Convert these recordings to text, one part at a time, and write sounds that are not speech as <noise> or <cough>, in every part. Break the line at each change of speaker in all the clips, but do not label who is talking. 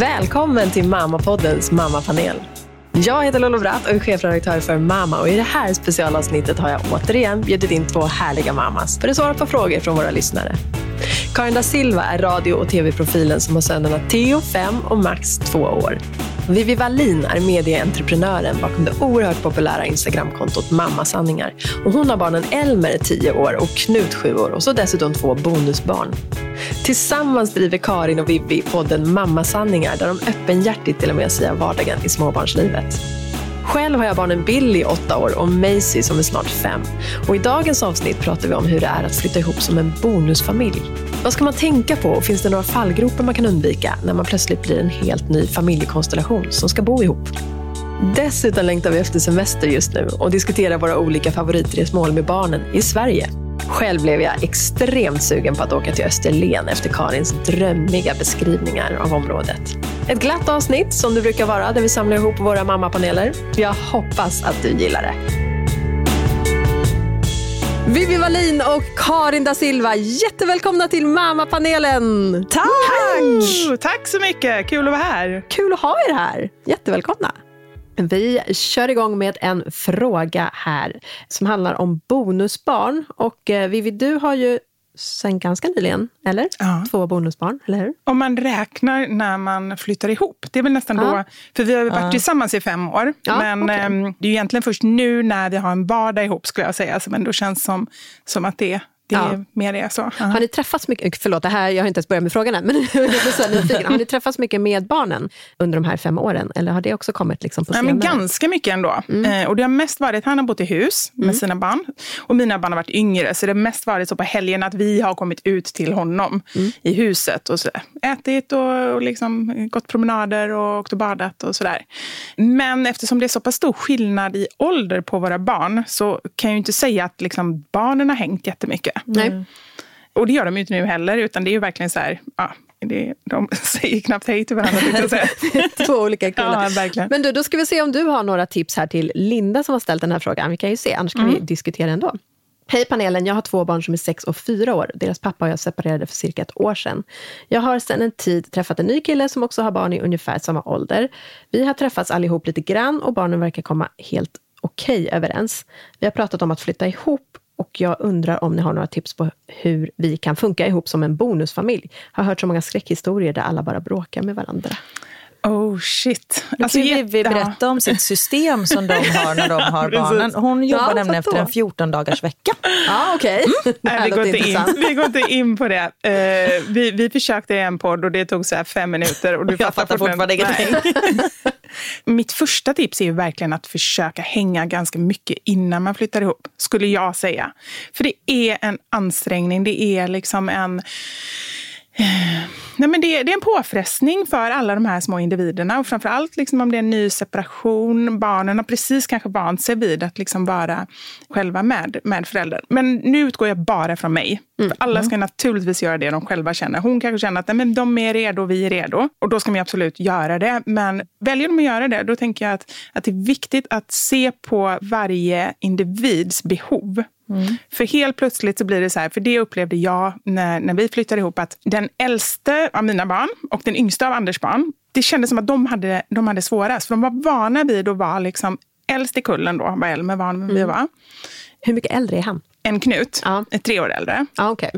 Välkommen till Mammapoddens mammapanel. Jag heter Lolo Bratt och är chefredaktör för Mamma och i det här specialavsnittet har jag återigen bjudit in två härliga mammas för att svara på frågor från våra lyssnare. Karin da Silva är radio och tv-profilen som har sönerna Theo, 5 och Max, 2 år. Vivi Wallin är medieentreprenören bakom det oerhört populära Instagramkontot Mammasanningar. Och hon har barnen Elmer, 10 år, och Knut, 7 år och så dessutom två bonusbarn. Tillsammans driver Karin och Vivi podden Mammasanningar där de öppenhjärtigt delar med sig av vardagen i småbarnslivet. Själv har jag barnen Billy, 8 år, och Maisie, som är snart 5. Och I dagens avsnitt pratar vi om hur det är att flytta ihop som en bonusfamilj. Vad ska man tänka på och finns det några fallgropar man kan undvika när man plötsligt blir en helt ny familjekonstellation som ska bo ihop? Dessutom längtar vi efter semester just nu och diskuterar våra olika favoritresmål med barnen i Sverige. Själv blev jag extremt sugen på att åka till Österlen efter Karins drömmiga beskrivningar av området. Ett glatt avsnitt som det brukar vara där vi samlar ihop våra mammapaneler. Jag hoppas att du gillar det. Vivi Wallin och Karin da Silva, jättevälkomna till Mammapanelen!
Tack! Tack! Tack så mycket, kul att vara här.
Kul att ha er här, jättevälkomna. Vi kör igång med en fråga här som handlar om bonusbarn. Och eh, Vivi, du har ju sen ganska nyligen, eller? Ja. Två bonusbarn, eller hur?
Om man räknar när man flyttar ihop. Det är väl nästan ja. då, för vi har varit ja. tillsammans i fem år. Men okay. ehm, det är egentligen först nu när vi har en vardag ihop, skulle jag säga, som ändå känns som, som att det det är ja. mer det så.
Uh-huh. Har ni träffats mycket, förlåt det här, jag har inte ens börjat med frågan än, men. <laughs> Har ni träffats mycket med barnen under de här fem åren? Eller har det också kommit liksom på senare?
Ja, men ganska mycket ändå. Mm. Eh, och det har mest varit, han har bott i hus med mm. sina barn. Och mina barn har varit yngre, så det har mest varit så på helgen att vi har kommit ut till honom mm. i huset och så, ätit och, och liksom gått promenader och åkt och badat och sådär. Men eftersom det är så pass stor skillnad i ålder på våra barn så kan jag ju inte säga att liksom barnen har hängt jättemycket.
Nej. Mm.
Och det gör de ju inte nu heller, utan det är ju verkligen så här, ja, det, de <laughs> säger knappt hej till varandra.
Två olika killar.
Ja.
Men du, då ska vi se om du har några tips här till Linda som har ställt den här frågan. Vi kan ju se, annars kan mm. vi diskutera ändå. Hej panelen, jag har två barn som är sex och fyra år. Deras pappa och jag separerade för cirka ett år sedan. Jag har sedan en tid träffat en ny kille som också har barn i ungefär samma ålder. Vi har träffats allihop lite grann och barnen verkar komma helt okej okay överens. Vi har pratat om att flytta ihop och jag undrar om ni har några tips på hur vi kan funka ihop som en bonusfamilj. Jag har hört så många skräckhistorier där alla bara bråkar med varandra.
Oh shit.
Nu alltså, kan Vivi berätta om sitt system som de har när de har <laughs> barnen. Hon jobbar ja, nämligen efter en 14 dagars vecka. <laughs>
Ja, okej. Okay.
Mm. <laughs> vi, går inte in, vi går inte in på det. Uh, vi, vi försökte i en podd och det tog så fem minuter. Och du
jag fattar fortfarande ingenting.
Mitt första tips är ju verkligen att försöka hänga ganska mycket innan man flyttar ihop, skulle jag säga. För det är en ansträngning, det är liksom en Nej, men det, det, är en påfrestning för alla de här små individerna. Och framförallt liksom om det är en ny separation. Barnen har precis kanske vant sig vid att liksom vara själva med, med föräldrar. Men nu utgår jag bara från mig. Mm. För alla ska naturligtvis göra det de själva känner. Hon kanske känner att nej, men de är redo och vi är redo. Och då ska man absolut göra det. Men väljer de att göra det, då tänker jag att, att det är viktigt att se på varje individs behov. Mm. För helt plötsligt så blir det så här, för det upplevde jag när, när vi flyttade ihop, att den äldste av mina barn och den yngsta av Anders barn, det kändes som att de hade, de hade svårast. För de var vana vid att vara liksom äldst i kullen då, var Elmer van mm. vi var.
Hur mycket äldre är han?
En Knut, ja. tre år äldre.
Ja, okay.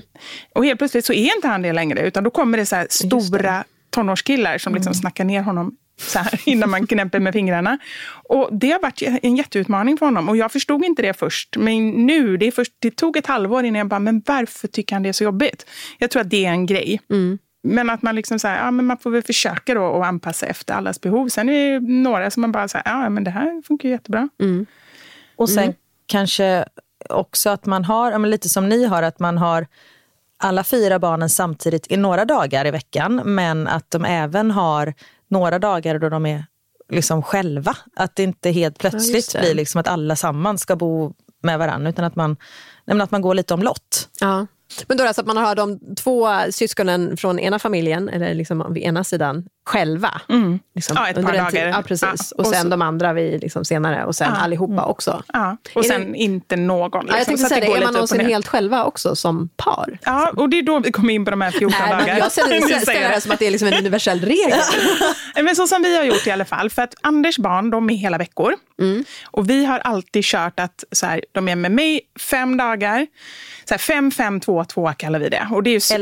Och helt plötsligt så är inte han det längre, utan då kommer det så stora tonårskillar som liksom mm. snackar ner honom så här, <laughs> innan man knäpper med fingrarna. Och det har varit en jätteutmaning för honom. Och jag förstod inte det först. Men nu, det, först, det tog ett halvår innan jag bara, men varför tycker han det är så jobbigt? Jag tror att det är en grej. Mm. Men att man liksom så här, ja, men man får väl försöka då att anpassa efter allas behov. Sen är det några som man bara säger, ja men det här funkar jättebra.
Mm. Och sen mm. kanske också att man har, lite som ni har, att man har alla fyra barnen samtidigt i några dagar i veckan, men att de även har några dagar då de är liksom själva. Att det inte helt plötsligt ja, blir liksom att alla samman ska bo med varandra, utan att man, att man går lite omlott.
Ja.
Men då är det alltså att man har de två syskonen från ena familjen, eller liksom vid ena sidan, själva. Liksom,
Ja, ett par dagar.
Ja, precis.
Ja,
och
och
sen
så-
de andra vi liksom senare och sen
Ja.
allihopa också.
Ja. Och
Är
sen inte någon. Liksom,
Ja, jag tänkte
så
säga det, är man någonsin helt själva också som par?
Ja, och det är då vi kommer in på de här 14
Nej, men
dagar.
jag ställer, <laughs>
säger
det som att det är liksom en universell regel. <laughs>
Men så som vi har gjort i alla fall. För att Anders barn, de är hela veckor.
Mm.
Och vi har alltid kört att så här, de är med mig fem dagar. Så här, fem, fem, två, två kallar vi det. Och det är så-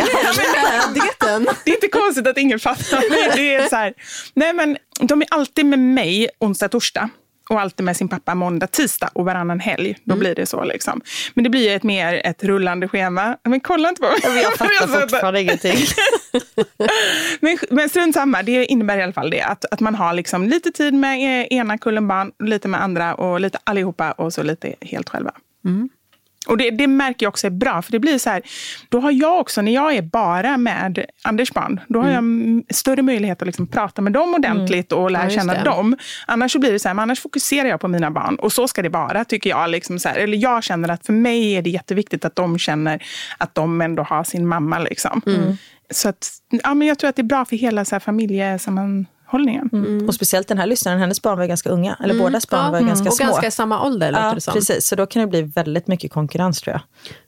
<laughs> det, är inte konstigt att ingen fattar. Det är så här, nej men de är alltid med mig onsdag, torsdag. Och alltid med sin pappa måndag, tisdag och varannan helg. Då blir det så. liksom. Men det blir ett mer ett rullande schema. Men kolla inte på mig. <laughs>
Jag fattar fortfarande ingenting. <laughs>
Men, men strunt samma, det innebär i alla fall det. Att, att man har liksom lite tid med eh, ena kullen barn, lite med andra och lite allihopa och så lite helt själva. Och det, det märker jag också är bra, för det blir så här, då har jag också, när jag är bara med Anders barn, då har jag mm. större möjlighet att liksom prata med dem ordentligt och lära
Ja,
känna
det.
dem. Annars så blir det så här, annars fokuserar jag på mina barn och så ska det vara, tycker jag. Liksom så här, eller jag känner att för mig är det jätteviktigt att de känner att de ändå har sin mamma. Liksom. Så att, ja, men jag tror att det är bra för hela så här, familjesammanhållningen.
Och speciellt den här lyssnaren, hennes barn var ganska unga. Eller bådas barn var ju ganska
och
små.
ganska i samma ålder låter
Ja,
det som.
precis. Så då kan det bli väldigt mycket konkurrens tror jag.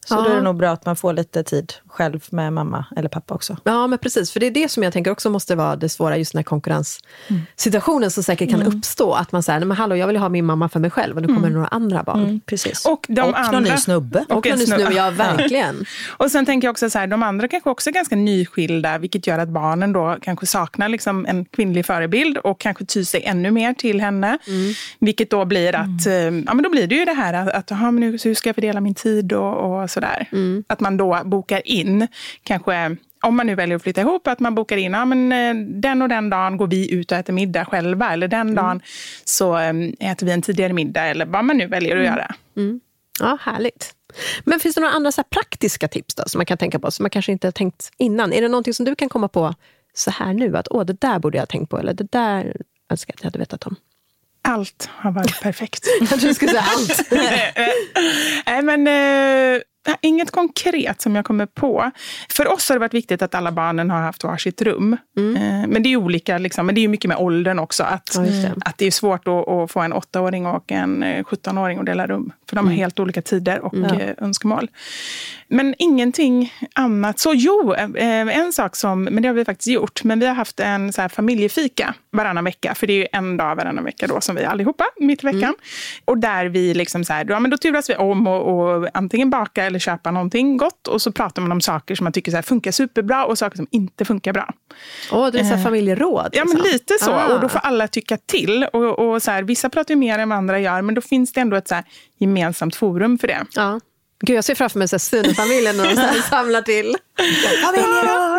Så
Ja.
då är det nog bra att man får lite tid själv med mamma eller pappa också.
Ja, men precis. För det är det som jag tänker också måste vara det svåra, just den här konkurrenssituationen som säkert kan uppstå. Att man säger, nej men hallå, jag vill ha min mamma för mig själv och nu kommer det några andra barn.
Precis.
Och de
och
andra-
någon ny snubbe.
Och
en
nu
snubbe.
snubbe, ja verkligen. <laughs>
Och sen tänker jag också så här, de andra kanske också är ganska nyskilda, vilket gör att barnen då kanske saknar liksom en kvinnlig förebild och kanske tyr sig ännu mer till henne. Vilket då blir att, eh, ja men då blir det ju det här att, att aha, men nu, hur ska jag fördela min tid och, och sådär. Att man då bokar in, kanske om man nu väljer att flytta ihop, att man bokar in, ja, men, eh, den och den dagen går vi ut och äter middag själva. Eller den dagen så eh, äter vi en tidigare middag. Eller vad man nu väljer att göra.
Ja, härligt. Men finns det några andra så praktiska tips då, som man kan tänka på, som man kanske inte har tänkt innan? Är det någonting som du kan komma på så här nu, att åh, det där borde jag ha tänkt på, eller det där önskar jag att jag hade vetat om?
Allt har varit <laughs> perfekt.
Jag du skulle säga allt. <laughs>
Nej, men eh, inget konkret som jag kommer på. För oss har det varit viktigt att alla barnen har haft varsitt rum. Eh, men det är olika, liksom, men det är mycket med åldern också. Att,
Ja, det.
att det är svårt att, att få en åttaåring och en eh, 17-åring att dela rum. För de har helt olika tider och eh, önskemål. Men ingenting annat. Så jo, eh, en sak som, men det har vi faktiskt gjort. Men vi har haft en så här familjefika varannan vecka. För det är ju en dag varannan vecka då som vi allihopa, mitt i veckan. Och där vi liksom så här, ja, men då turas vi om och, och antingen baka eller köpa någonting gott. Och så pratar man om saker som man tycker så här, funkar superbra och saker som inte funkar bra.
Åh, det är så här familjeråd.
Ja, men
liksom.
lite så.
Ah.
Och då får alla tycka till. Och, och så här, vissa pratar ju mer än vad andra gör, men då finns det ändå ett så gemensamt forum för det.
Ja. Gud, jag ser framför mig Sune-familjen när de samlar till.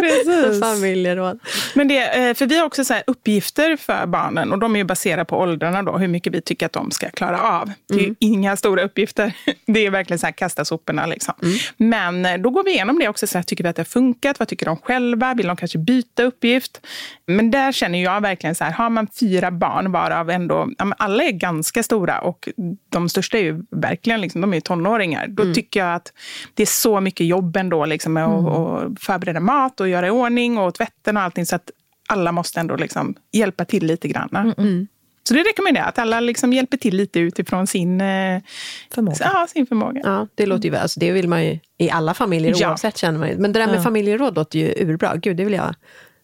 Precis.
Familjeråd.
Men det, eh, för vi har också så uppgifter för barnen och de är baserade på åldrarna då, hur mycket vi tycker att de ska klara av. Det är ju inga stora uppgifter. <laughs> Det är verkligen så här kasta soporna liksom. Men eh, då går vi igenom det också. Så här, tycker vi att det har funkat? Vad tycker de själva? Vill de kanske byta uppgift? Men där känner jag verkligen så här, har man fyra barn varav ändå, ja, alla är ganska stora och de största är ju verkligen liksom, de är tonåringar. Då tycker jag att det är så mycket jobb ändå liksom, med att att förbereda mat och göra i ordning och tvätten och allting. Så att alla måste ändå liksom hjälpa till lite grann. Så det rekommenderar jag, att alla liksom hjälper till lite utifrån sin eh,
Förmåga.
Ja, sin förmåga.
Ja, det låter ju, alltså, det vill man ju i alla familjer
Ja.
oavsett känner man ju. Men det där med familjeråd låter ju urbra. Gud, det vill jag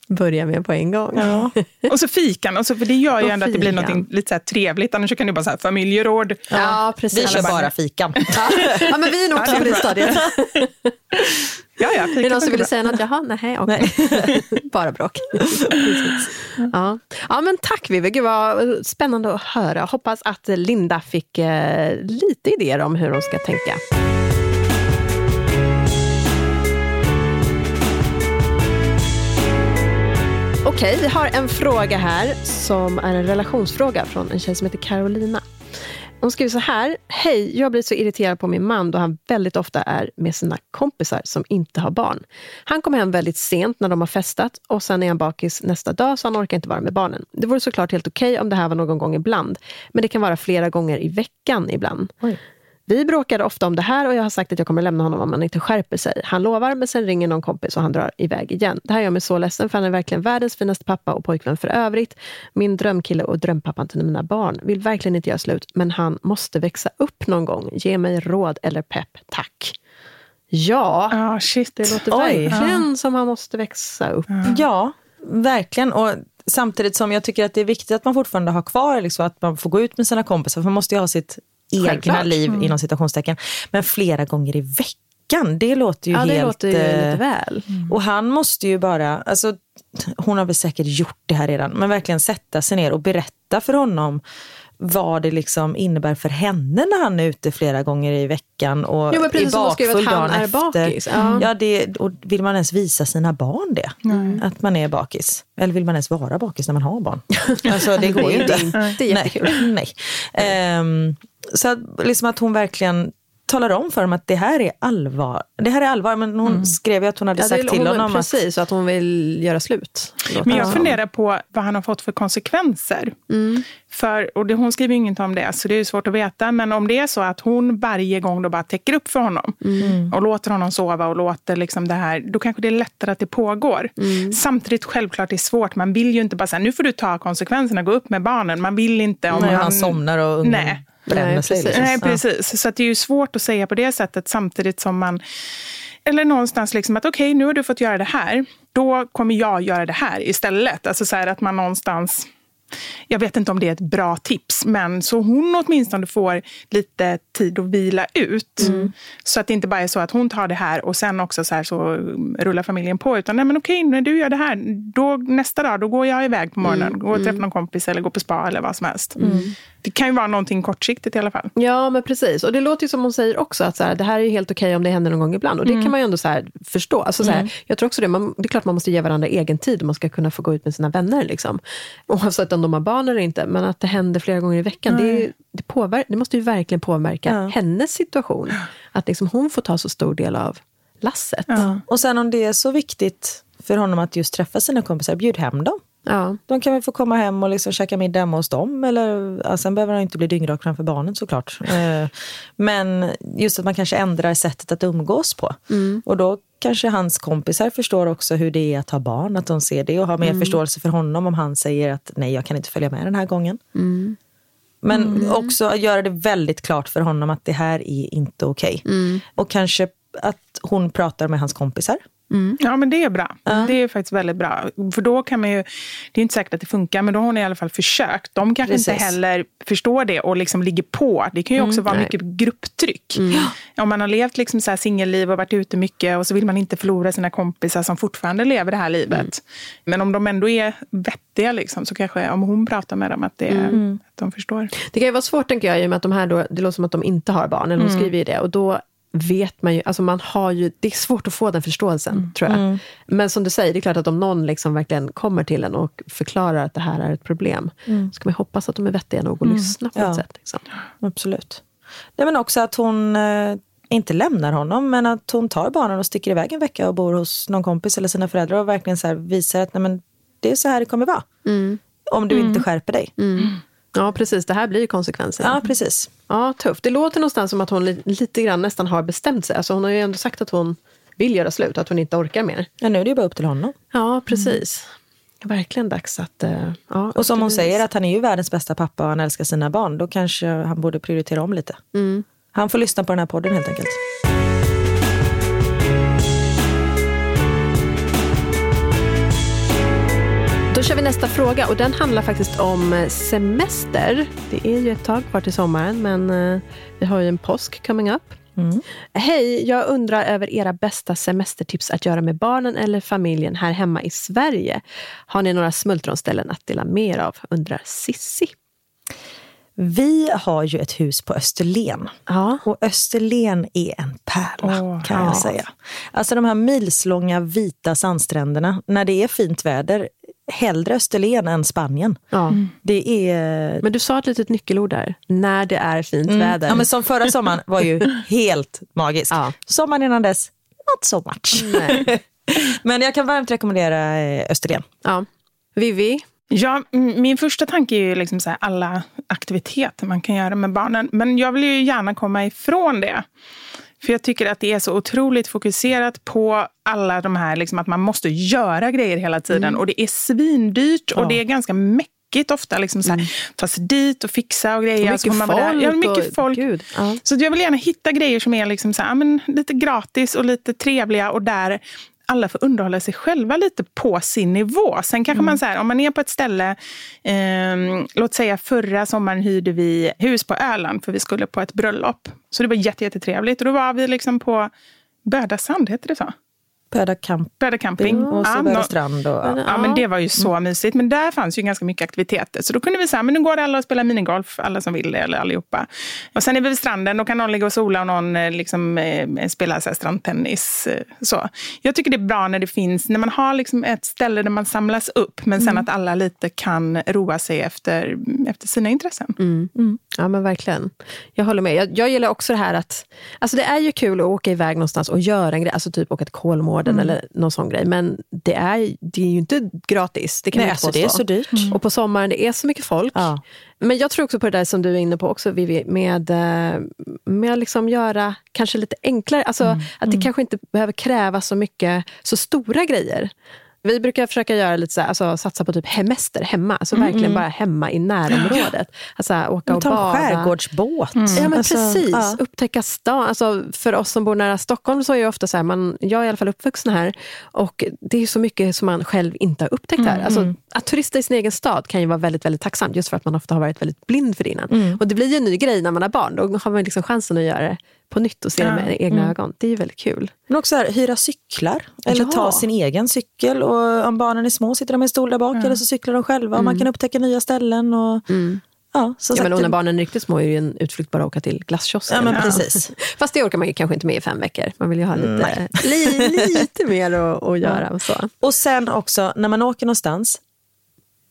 börja med på en gång.
Ja.
Och så fikan, och så, för det gör ju ändå att det blir något lite så här trevligt. Annars kan det bara här familjeråd.
Ja, precis.
Vi kör bara fikan. <laughs>
Ja. ja, men vi är nog också på det stadiet. <laughs>
Ja, ja,
Är det någon som ville
bra.
säga något? Jaha, nej, <laughs> okej. Bara bråk. Ja. ja, men tack Vivi. Gud vad spännande att höra. Hoppas att Linda fick eh, lite idéer om hur hon ska tänka. Okej, vi har en fråga här som är en relationsfråga från en tjej som heter Carolina. Hon skriver så här. Hej, jag blir så irriterad på min man då han väldigt ofta är med sina kompisar som inte har barn. Han kommer hem väldigt sent när de har festat och sen är han bakis nästa dag så han orkar inte vara med barnen. Det vore såklart helt okej om det här var någon gång ibland, men det kan vara flera gånger i veckan ibland.
Oj.
Vi bråkade ofta om det här och jag har sagt att jag kommer lämna honom om han inte skärper sig. Han lovar, men sen ringer någon kompis och han drar iväg igen. Det här gör mig så ledsen, för han är verkligen världens finaste pappa och pojkvän för övrigt. Min drömkille och drömpappan till mina barn. Vill verkligen inte göra slut, men han måste växa upp någon gång. Ge mig råd eller pepp, tack. Ja,
Ja, shit.
det låter
Oj.
verkligen som han måste växa upp.
Ja, verkligen. Och samtidigt som jag tycker att det är viktigt att man fortfarande har kvar liksom, att man får gå ut med sina kompisar. För man måste ju ha sitt egna
Självklart.
liv inom citationstecken. Men flera gånger i veckan, det låter ju
Ja, det
helt...
låter ju
eh,
lite väl.
Och han måste ju bara, alltså, hon har väl säkert gjort det här redan, men verkligen sätta sig ner och berätta för honom vad det liksom innebär för henne när han är ute flera gånger i veckan och
Jo, men precis
är bakfull dagen
är
efter.
bakis. Ja.
Ja, det, och vill man ens visa sina barn det? Att man är bakis? Eller vill man ens vara bakis när man har barn? <laughs> Alltså det går ju
Det är
inte.
inte jättekul.
Nej. <laughs> nej. Ehm, så att, liksom att hon verkligen talar om för dem att det här är allvar. Det här är allvar, men hon skrev ju att hon hade
Mm. Ja, det,
sagt till
hon,
honom att
precis, att hon vill göra slut.
Men
det
jag funderar på vad han har fått för konsekvenser. För, och det, hon skriver ju inget om det, så det är svårt att veta. Men om det är så att hon varje gång då bara täcker upp för honom och låter honom sova och låter liksom det här, då kanske det är lättare att det pågår. Samtidigt självklart det är svårt. Man vill ju inte bara säga nu får du ta konsekvenserna, gå upp med barnen. Man vill inte om
när
han,
han somnar och ungen
Nej.
Bränner
Nej,
sig.
precis.
Liksom.
Nej, precis. Så att det är ju svårt att säga på det sättet samtidigt som man... Eller någonstans liksom att okej, nu har du fått göra det här. Då kommer jag göra det här istället. Alltså så här att man någonstans... Jag vet inte om det är ett bra tips, men så hon åtminstone får lite tid att vila ut. Så att det inte bara är så att hon tar det här och sen också så här så rullar familjen på. Utan nej men okej, när du gör det här, då, nästa dag då går jag iväg på morgonen. Går och träffar någon kompis eller går på spa eller vad som helst. Det kan ju vara någonting kortsiktigt i alla fall.
Ja, men precis. Och det låter ju som hon säger också, att så här, det här är ju helt okej om det händer någon gång ibland. Och det kan man ju ändå så här, förstå. Alltså, så här, Jag tror också det, man, det är klart man måste ge varandra egen tid om man ska kunna få gå ut med sina vänner. Liksom. Oavsett om de har barn eller inte. Men att det händer flera gånger i veckan, det, är ju- det, påver- det måste ju verkligen påverka
Ja.
hennes situation. Att liksom hon får ta så stor del av lasset.
Ja.
Och sen om det är så viktigt för honom att just träffa sina kompisar, bjud hem dem.
Ja.
De kan väl få komma hem och liksom käka middag hemma hos dem. Eller, ja, sen behöver han inte bli dyngrak framför barnen såklart. <laughs> Eh, Men just att man kanske ändrar sättet att umgås på. Och då kanske hans kompisar förstår också hur det är att ha barn. Att de ser det och har mer förståelse för honom om han säger att nej, jag kan inte följa med den här gången. Men också göra det väldigt klart för honom att det här är inte okej. Och kanske att hon pratar med hans kompisar.
Ja, men det är bra. Det är faktiskt väldigt bra. För då kan man ju, det är inte säkert att det funkar, men då har hon i alla fall försökt. De kanske inte
Precis.
heller förstår det och liksom ligger på. Det kan ju också vara
nej.
mycket grupptryck. Om man har levt liksom så här singelliv och varit ute mycket och så vill man inte förlora sina kompisar som fortfarande lever det här livet. Men om de ändå är vettiga, liksom, så kanske om hon pratar med dem, att, det, att de förstår.
Det kan ju vara svårt, tänker jag, i och med att de här då, det låter som att de inte har barn, eller hon skriver ju det. Och då vet man ju, alltså man har ju, det är svårt att få den förståelsen, tror jag. Men som du säger, det är klart att om någon liksom verkligen kommer till en och förklarar att det här är ett problem, så kan man hoppas att de är vettiga nog att lyssna på
Ja.
ett sätt. Liksom.
Absolut. Nej, men också att hon eh, inte lämnar honom, men att hon tar barnen och sticker iväg en vecka och bor hos någon kompis eller sina föräldrar och verkligen så visar att nej, men det är så här det kommer vara. Om du inte skärper dig.
Ja, precis. Det här blir ju konsekvensen.
Ja, precis.
Ja, tufft. Det låter någonstans som att hon li- lite grann nästan har bestämt sig. Alltså hon har ju ändå sagt att hon vill göra slut, att hon inte orkar mer.
Ja, nu är det ju bara upp till honom.
Ja, precis. Verkligen dags att... eh, ja,
Och som hon
bevis.
säger att han är ju världens bästa pappa och han älskar sina barn. Då kanske han borde prioritera om lite. Han får lyssna på den här podden helt enkelt.
Kör vi nästa fråga och den handlar faktiskt om eh, semester. Det är ju ett tag kvar till sommaren men eh, vi har ju en påsk coming up. Hej, jag undrar över era bästa semestertips att göra med barnen eller familjen här hemma i Sverige. Har ni några smultronställen att dela med er av? Undrar Sissi.
Vi har ju ett hus på Österlen.
Ja.
Och Österlen är en pärla
Åh,
kan jag
ja.
säga. Alltså de här milslånga vita sandstränderna. När det är fint väder, hellre Österlen än Spanien.
ja.
Det är...
Men du sa ett litet nyckelord där. När det är fint väder.
Ja, men som förra sommaren var ju <laughs> helt magisk.
Ja.
Sommaren innan dess, not so much.
Nej. <laughs>
men jag kan varmt rekommendera eh, Österlen.
Ja. Vivi,
Ja, min första tanke är ju liksom så här, alla aktiviteter man kan göra med barnen. Men jag vill ju gärna komma ifrån det. För jag tycker att det är så otroligt fokuserat på alla de här, liksom att man måste göra grejer hela tiden.
Mm.
Och det är svindyrt och
Ja.
det är ganska mäckigt ofta. Liksom så här, Ta sig dit och fixa och grejer.
Mm. Och
så
mycket
där. Ja,
folk
mycket
och-
folk.
Gud, ja.
Så jag vill gärna hitta grejer som är liksom så här, men lite gratis och lite trevliga och där alla får underhålla sig själva lite på sin nivå. Sen kanske man så här, om man är på ett ställe, ehm, låt säga förra sommaren hyrde vi hus på Öland för vi skulle på ett bröllop. Så det var jätte, jättetrevligt. Och då var vi liksom på Bödasand, heter det så?
Böda camp
Böda camping.
och så
Ja,
strand. Och, ja.
Ja, men det var ju så mysigt. Men där fanns ju ganska mycket aktiviteter. Så då kunde vi säga, men nu går alla och spelar minigolf, alla som vill det, eller allihopa. Och sen är vi vid stranden, då kan någon ligga och sola och någon eh, liksom, eh, spela så här, strandtennis. eh, Så. Jag tycker det är bra när det finns, när man har liksom ett ställe där man samlas upp, men sen att alla lite kan roa sig efter, efter sina intressen.
Ja, men verkligen. Jag håller med. Jag, jag gillar också det här att... Alltså det är ju kul att åka iväg någonstans och göra en grej. Alltså typ åka till Kolmården eller någon sån grej. Men det är, det är ju inte gratis. Det kan
Nej, alltså det är så dyrt.
Och på sommaren, det är så mycket folk.
Ja.
Men jag tror också på det där som du är inne på också, Vivi, med, eh, med att liksom göra kanske lite enklare. Alltså
Mm.
att det kanske inte behöver kräva så mycket, så stora grejer. Vi brukar försöka göra lite så här, alltså, satsa på typ hemester hemma. Alltså verkligen bara hemma i närområdet. Alltså åka och
Ta en
bada.
skärgårdsbåt.
Ja, men
Alltså,
precis.
ja.
Upptäcka stan. Alltså, för oss som bor nära Stockholm så är det ofta så här, man, jag är i alla fall uppvuxen här och det är så mycket som man själv inte har upptäckt här. Alltså, att turista i sin egen stad kan ju vara väldigt, väldigt tacksamt just för att man ofta har varit väldigt blind för det innan. Och det blir ju en ny grej när man har barn. Då har man liksom chansen att göra det på nytt och se det med egna ögon. Det är ju väldigt kul.
Men också här, hyra cyklar. Eller
Ja.
ta sin egen cykel. Och om barnen är små sitter de i en stol där bak eller så cyklar de själva. Och man kan upptäcka nya ställen. Och, ja, som
Ja,
sagt,
men och när barnen är riktigt små är det ju en utflykt bara att åka till glasskiosken.
Ja, precis. <laughs>
Fast det orkar man ju kanske inte med i fem veckor. Man vill ju ha lite, <laughs> li, lite mer att, att göra. Och så.
Och sen också, när man åker någonstans,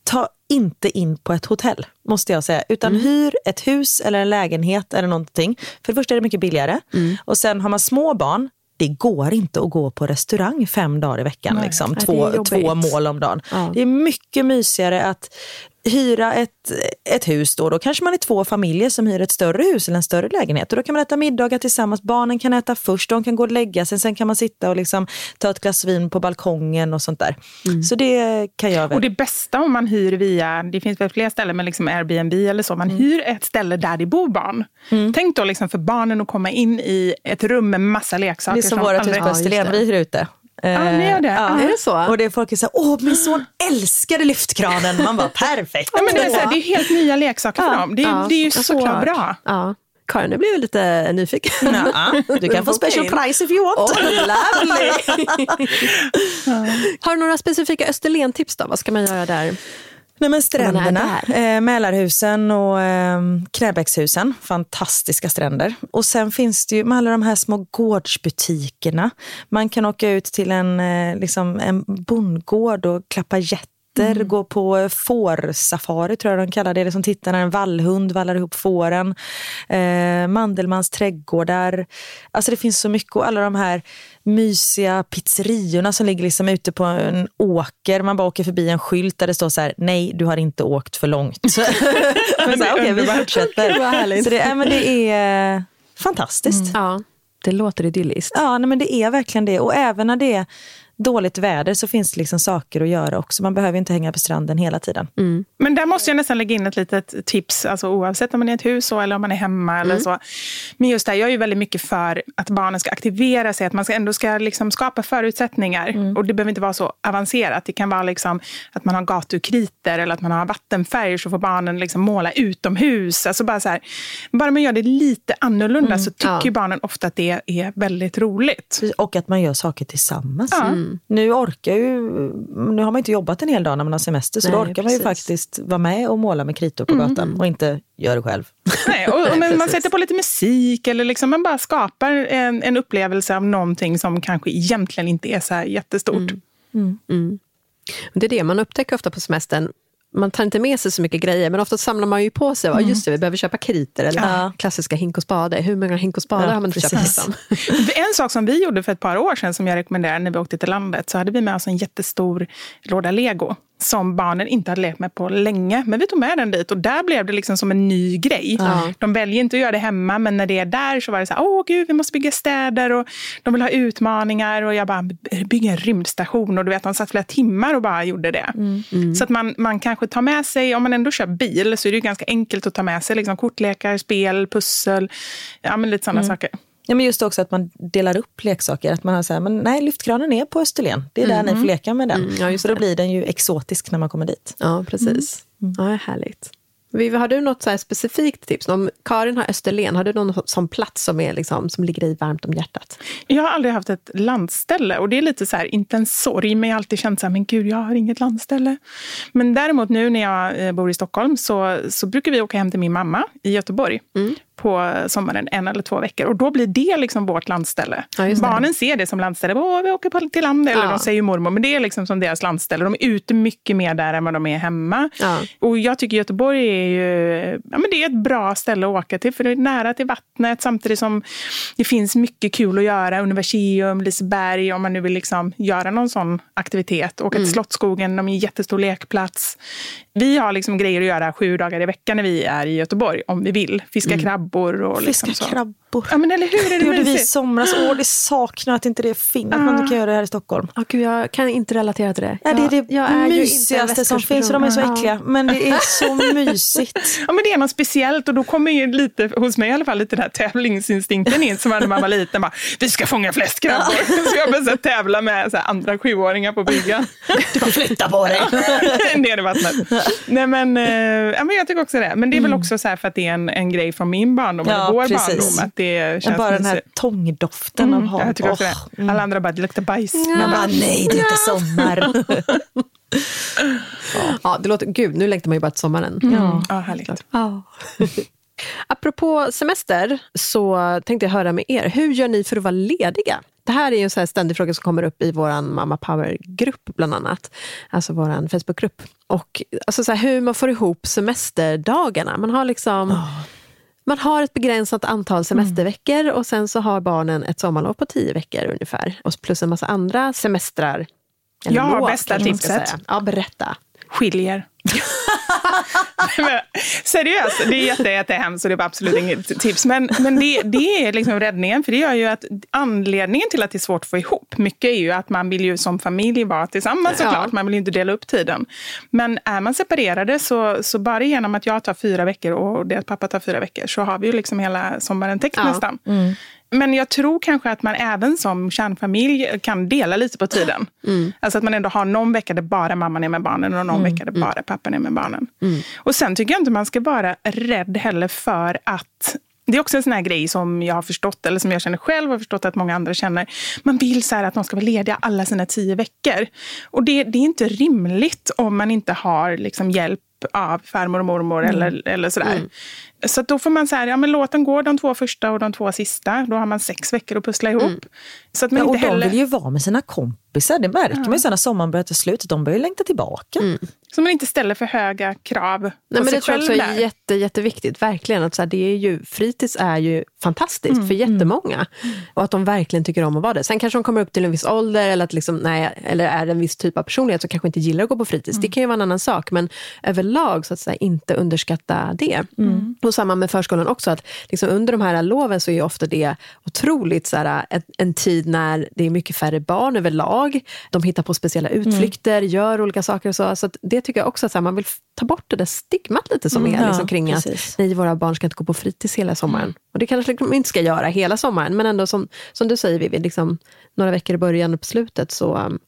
ta inte in på ett hotell, måste jag säga. Utan hyr ett hus eller en lägenhet eller någonting. För det första är det mycket billigare. Och sen har man små barn, det går inte att gå på restaurang fem dagar i veckan. Liksom. Två, två mål om dagen.
Ja.
Det är mycket mysigare att hyra ett, ett hus. Då. då kanske man är två familjer som hyr ett större hus eller en större lägenhet. Och då kan man äta middagar tillsammans. Barnen kan äta först, de kan gå och lägga sig. Sen kan man sitta och liksom ta ett glas vin på balkongen och sånt där. Så det kan jag väl.
Och det bästa om man hyr via, det finns väl fler ställen med liksom Airbnb eller så, man hyr ett ställe där det bor barn. Tänk då liksom för barnen att komma in i ett rum med massa leksaker.
Det är som vårt hus på Österlen, vi hyr ut det.
Ja, ni gör det? Ja.
Är det så?
Och det är folk som säger, åh min son älskade lyftkranen. Man bara, perfekt.
Ja, men det, är så här, det är helt nya leksaker för dem. Det, är-
Ja,
det är ju så
såklart.
bra.
Ja. Karin, nu blir jag lite nyfiken.
Ja, <laughs> du kan få special
Okej.
price if you want.
Oh, lovely. <laughs> Har du några specifika Österlen-tips då? Vad ska man göra där?
Nej, men stränderna, eh, Mälarhusen och eh, Knäbäckshusen, fantastiska stränder. Och sen finns det ju med alla de här små gårdsbutikerna. Man kan åka ut till en, eh, liksom en bondgård och klappa getter, gå på eh, fårsafari tror jag de kallar det, det som tittar när en vallhund vallar ihop fåren. Eh, Mandelmans trädgårdar. Alltså det finns så mycket och alla de här mysiga pizzeriorna som ligger liksom ute på en åker. Man bara åker förbi en skylt där det står så här, nej du har inte åkt för långt. men så här, Okej, vi fortsätter. Så det, är, men det är eh, fantastiskt.
Ja, det låter idylliskt.
Ja, nej, men det är verkligen det. Och även när det är dåligt väder så finns det liksom saker att göra också. Man behöver inte hänga på stranden hela tiden.
Men där måste jag nästan lägga in ett litet tips, alltså oavsett om man är i ett hus så, eller om man är hemma. Eller så. Men just det, här, jag är ju väldigt mycket för att barnen ska aktivera sig, att man ska ändå ska liksom skapa förutsättningar. Och det behöver inte vara så avancerat. Det kan vara liksom att man har gatukriter eller att man har vattenfärger så får barnen liksom måla utomhus. Alltså bara, så här, bara man gör det lite annorlunda så tycker
Ja.
barnen ofta att det är väldigt roligt.
Och att man gör saker tillsammans.
Ja.
Nu orkar ju, nu har man inte jobbat en hel dag när man har semester så
Nej,
då orkar man ju
precis.
faktiskt vara med och måla med kritor på gatan och inte göra det själv.
Nej, och, och <laughs> man
Precis.
sätter på lite musik eller liksom man bara skapar en, en upplevelse av någonting som kanske egentligen inte är så här jättestort.
Det är det man upptäcker ofta på semestern. Man tar inte med sig så mycket grejer, men ofta samlar man ju på sig. Mm. Just det, vi behöver köpa kriter eller
Ja.
klassiska hink och spade. Hur många hink och spadar
Ja,
har man inte köpt? Liksom? <laughs>
En sak som vi gjorde för ett par år sedan som jag rekommenderar när vi åkte till landet så hade vi med oss en jättestor låda lego. Som barnen inte hade lekt med på länge. Men vi tog med den dit och där blev det liksom som en ny grej.
Ja.
De väljer inte att göra det hemma, men när det är där så var det så här, åh gud, vi måste bygga städer och de vill ha utmaningar och jag bara, bygga en rymdstation och du vet, de satt flera timmar och bara gjorde det. Så att man, man kanske tar med sig, om man ändå kör bil så är det ju ganska enkelt att ta med sig liksom, kortlekar, spel, pussel, ja men lite sådana saker.
Ja, men just också att man delar upp leksaker. Att man har så här, men nej, lyftkranen är på Österlen. Det är där ni får leka med den.
Mm, ja,
så då
det.
blir den ju exotisk när man kommer dit.
Ja, precis. Ja, härligt. Vivi, har du något så här specifikt tips? Om Karin har Österlen, har du någon sån plats som, är liksom, som ligger dig varmt om hjärtat?
Jag har aldrig haft ett landställe och det är lite så här, inte en sorg, men jag har alltid känt så här, men gud, jag har inget landställe. Men däremot nu när jag eh, bor i Stockholm så, så brukar vi åka hem till min mamma i Göteborg på sommaren en eller två veckor. Och då blir det liksom vårt landställe.
Ja.
Barnen ser det som landställe. Åh, vi åker på, till land, eller
Ja.
de säger mormor. Men det är liksom som deras landställe. De är ute mycket mer där än vad de är hemma.
Ja.
Och jag tycker Göteborg är ju ja, men det är ett bra ställe att åka till. För det är nära till vattnet samtidigt som det finns mycket kul att göra. Universium, Liseberg, om man nu vill liksom göra någon sån aktivitet. Åka till Slottsskogen, de är en jättestor lekplats. Vi har liksom grejer att göra sju dagar i veckan när vi är i Göteborg, om vi vill. Fiska krabbor och
Fiska
liksom så.
krabbor.
Ja, men eller hur? Är
Det
det <laughs>
gjorde vi i somras. Åh, det saknar att inte det finns. Att man inte kan göra det här i Stockholm.
Oh, gud, jag kan inte relatera till det.
Ja, det är det
jag, jag är ju inte en
mysigaste som finns och de är så äckliga. Men det är så <laughs> mysigt.
Ja, men det är något speciellt och då kommer ju lite, hos mig i alla fall, lite den här tävlingsinstinkten in som när man var liten. Bara, vi ska fånga flest krabbor. <laughs> Så jag började tävla med så här, andra sjuåringar på bryggan.
Du får flytta på dig.
Ner i vattnet. Nej, men, eh, ja, men jag tycker också det. Men det är väl också så här för att det är en, en grej från min barndom,
Ja,
eller vår
precis.
barndom. Att det känns
Bara den här tångdoften av
Mm,
hav.
jag tycker också
Åh,
det. Alla andra bara, det luktar bajs.
Man bara, nej det är inte sommar. <laughs>
Ja, det låter, gud, nu längtar man ju bara till sommaren.
Ja, ja härligt.
Ja. <laughs> Apropå semester så tänkte jag höra med er. Hur gör ni för att vara lediga? Det här är ju en så här ständig fråga som kommer upp i vår Mamma Power-grupp bland annat. Alltså vår Facebookgrupp. Och alltså så här, hur man får ihop semesterdagarna. Man har liksom... Man har ett begränsat antal semesterveckor och sen så har barnen ett sommarlov på tio veckor ungefär. Och plus en massa andra semestrar. Eller
Jag har
lov,
bästa tipset.
Ja, berätta.
Skiljer. Seriöst, det är jätte, jättehemskt och det var absolut inget tips. Men, men det, det är liksom räddningen. För det gör ju att anledningen till att det är svårt att få ihop mycket är ju att man vill ju som familj vara tillsammans
Ja.
såklart. Man vill ju inte dela upp tiden. Men är man separerade så, så bara genom att jag tar fyra veckor och deras pappa tar fyra veckor så har vi ju liksom hela sommaren täckt
Ja.
nästan. Men jag tror kanske att man även som kärnfamilj kan dela lite på tiden. Alltså att man ändå har någon vecka där bara mamman är med barnen och någon vecka där bara pappan är med barnen. Och sen tycker jag inte man ska vara rädd heller för att det är också en sån här grej som jag har förstått, eller som jag känner själv och har förstått att många andra känner. Man vill så här att de ska vara lediga alla sina tio veckor. Och det, det är inte rimligt om man inte har liksom hjälp av farmor och mormor eller, eller sådär. Så då får man säga, ja men låt dem gå de två första och de två sista. Då har man sex veckor att pussla ihop. Så att man
Ja, och
inte
de
heller,
vill ju vara med sina kompisar. Det märker man ju sen när sommaren börjar ta slut. De börjar ju längta tillbaka.
så man inte ställer för höga krav på
Nej, men
sig
det tror jag är
där.
jätte, jätteviktigt. Verkligen. Att så här, det är ju, fritids är ju fantastiskt
Mm,
för jättemånga. Och att de verkligen tycker om att vara det. Sen kanske de kommer upp till en viss ålder eller, att liksom, nej, eller är en viss typ av personlighet som kanske inte gillar att gå på fritids.
Mm.
Det kan ju vara en annan sak. Men överlag så att säga, inte underskatta det.
Mm.
Samma med förskolan också. Att liksom, under de här loven så är ofta det otroligt så här, en, en tid när det är mycket färre barn överlag. De hittar på speciella
Mm.
utflykter, gör olika saker och så. så att det tycker jag också att här, man vill ta bort det där stigmat lite som är
ja,
liksom, kring att
precis.
nej, våra barn ska inte gå på fritids hela sommaren. Och det kanske de inte ska göra hela sommaren, men ändå som, som du säger Vivi, liksom, några veckor i början och på slutet så um,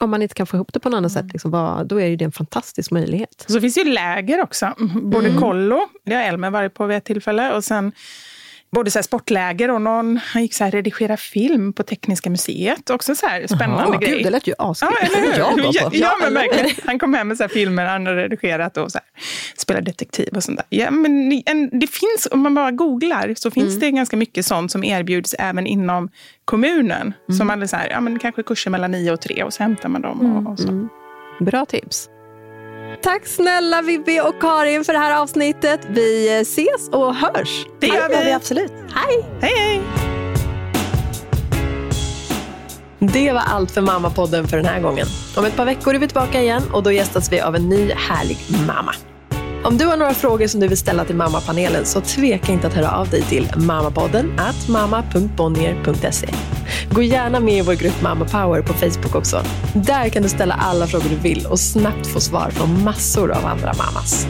om man inte kan få ihop det på något annat sätt, liksom, vad, då är ju det en fantastisk möjlighet.
Så finns ju läger också. Både kollo, det har Elmer varit på vid ett tillfälle. Och sen både så här sportläger och någon, han gick så här redigera film på Tekniska museet. Också så här spännande
Åh,
grej.
gud, det lät ju askul.
Ja, eller hur?
Jag går på.
Ja, ja, men verkligen. Han kom hem med så filmer han har redigerat och så här, spelar detektiv och sånt där. Ja, men en, det finns, om man bara googlar, så finns det ganska mycket sånt som erbjuds även inom kommunen. Som man är så här, ja, men kanske kurser mellan nio och tre och så hämtar man dem. Och, och så.
Bra tips. Tack snälla Vivi och Karin för det här avsnittet. Vi eh, ses och hörs.
Det gör
Ja, vi
vi.
absolut.
Hej!
Hej, hej!
Det var allt för Mammapodden för den här gången. Om ett par veckor är vi tillbaka igen och då gästas vi av en ny härlig mamma. Om du har några frågor som du vill ställa till mammapanelen så tveka inte att höra av dig till mammapodden at mamma.bonnier.se. Gå gärna med i vår grupp Mamma Power på Facebook också. Där kan du ställa alla frågor du vill och snabbt få svar från massor av andra mammas.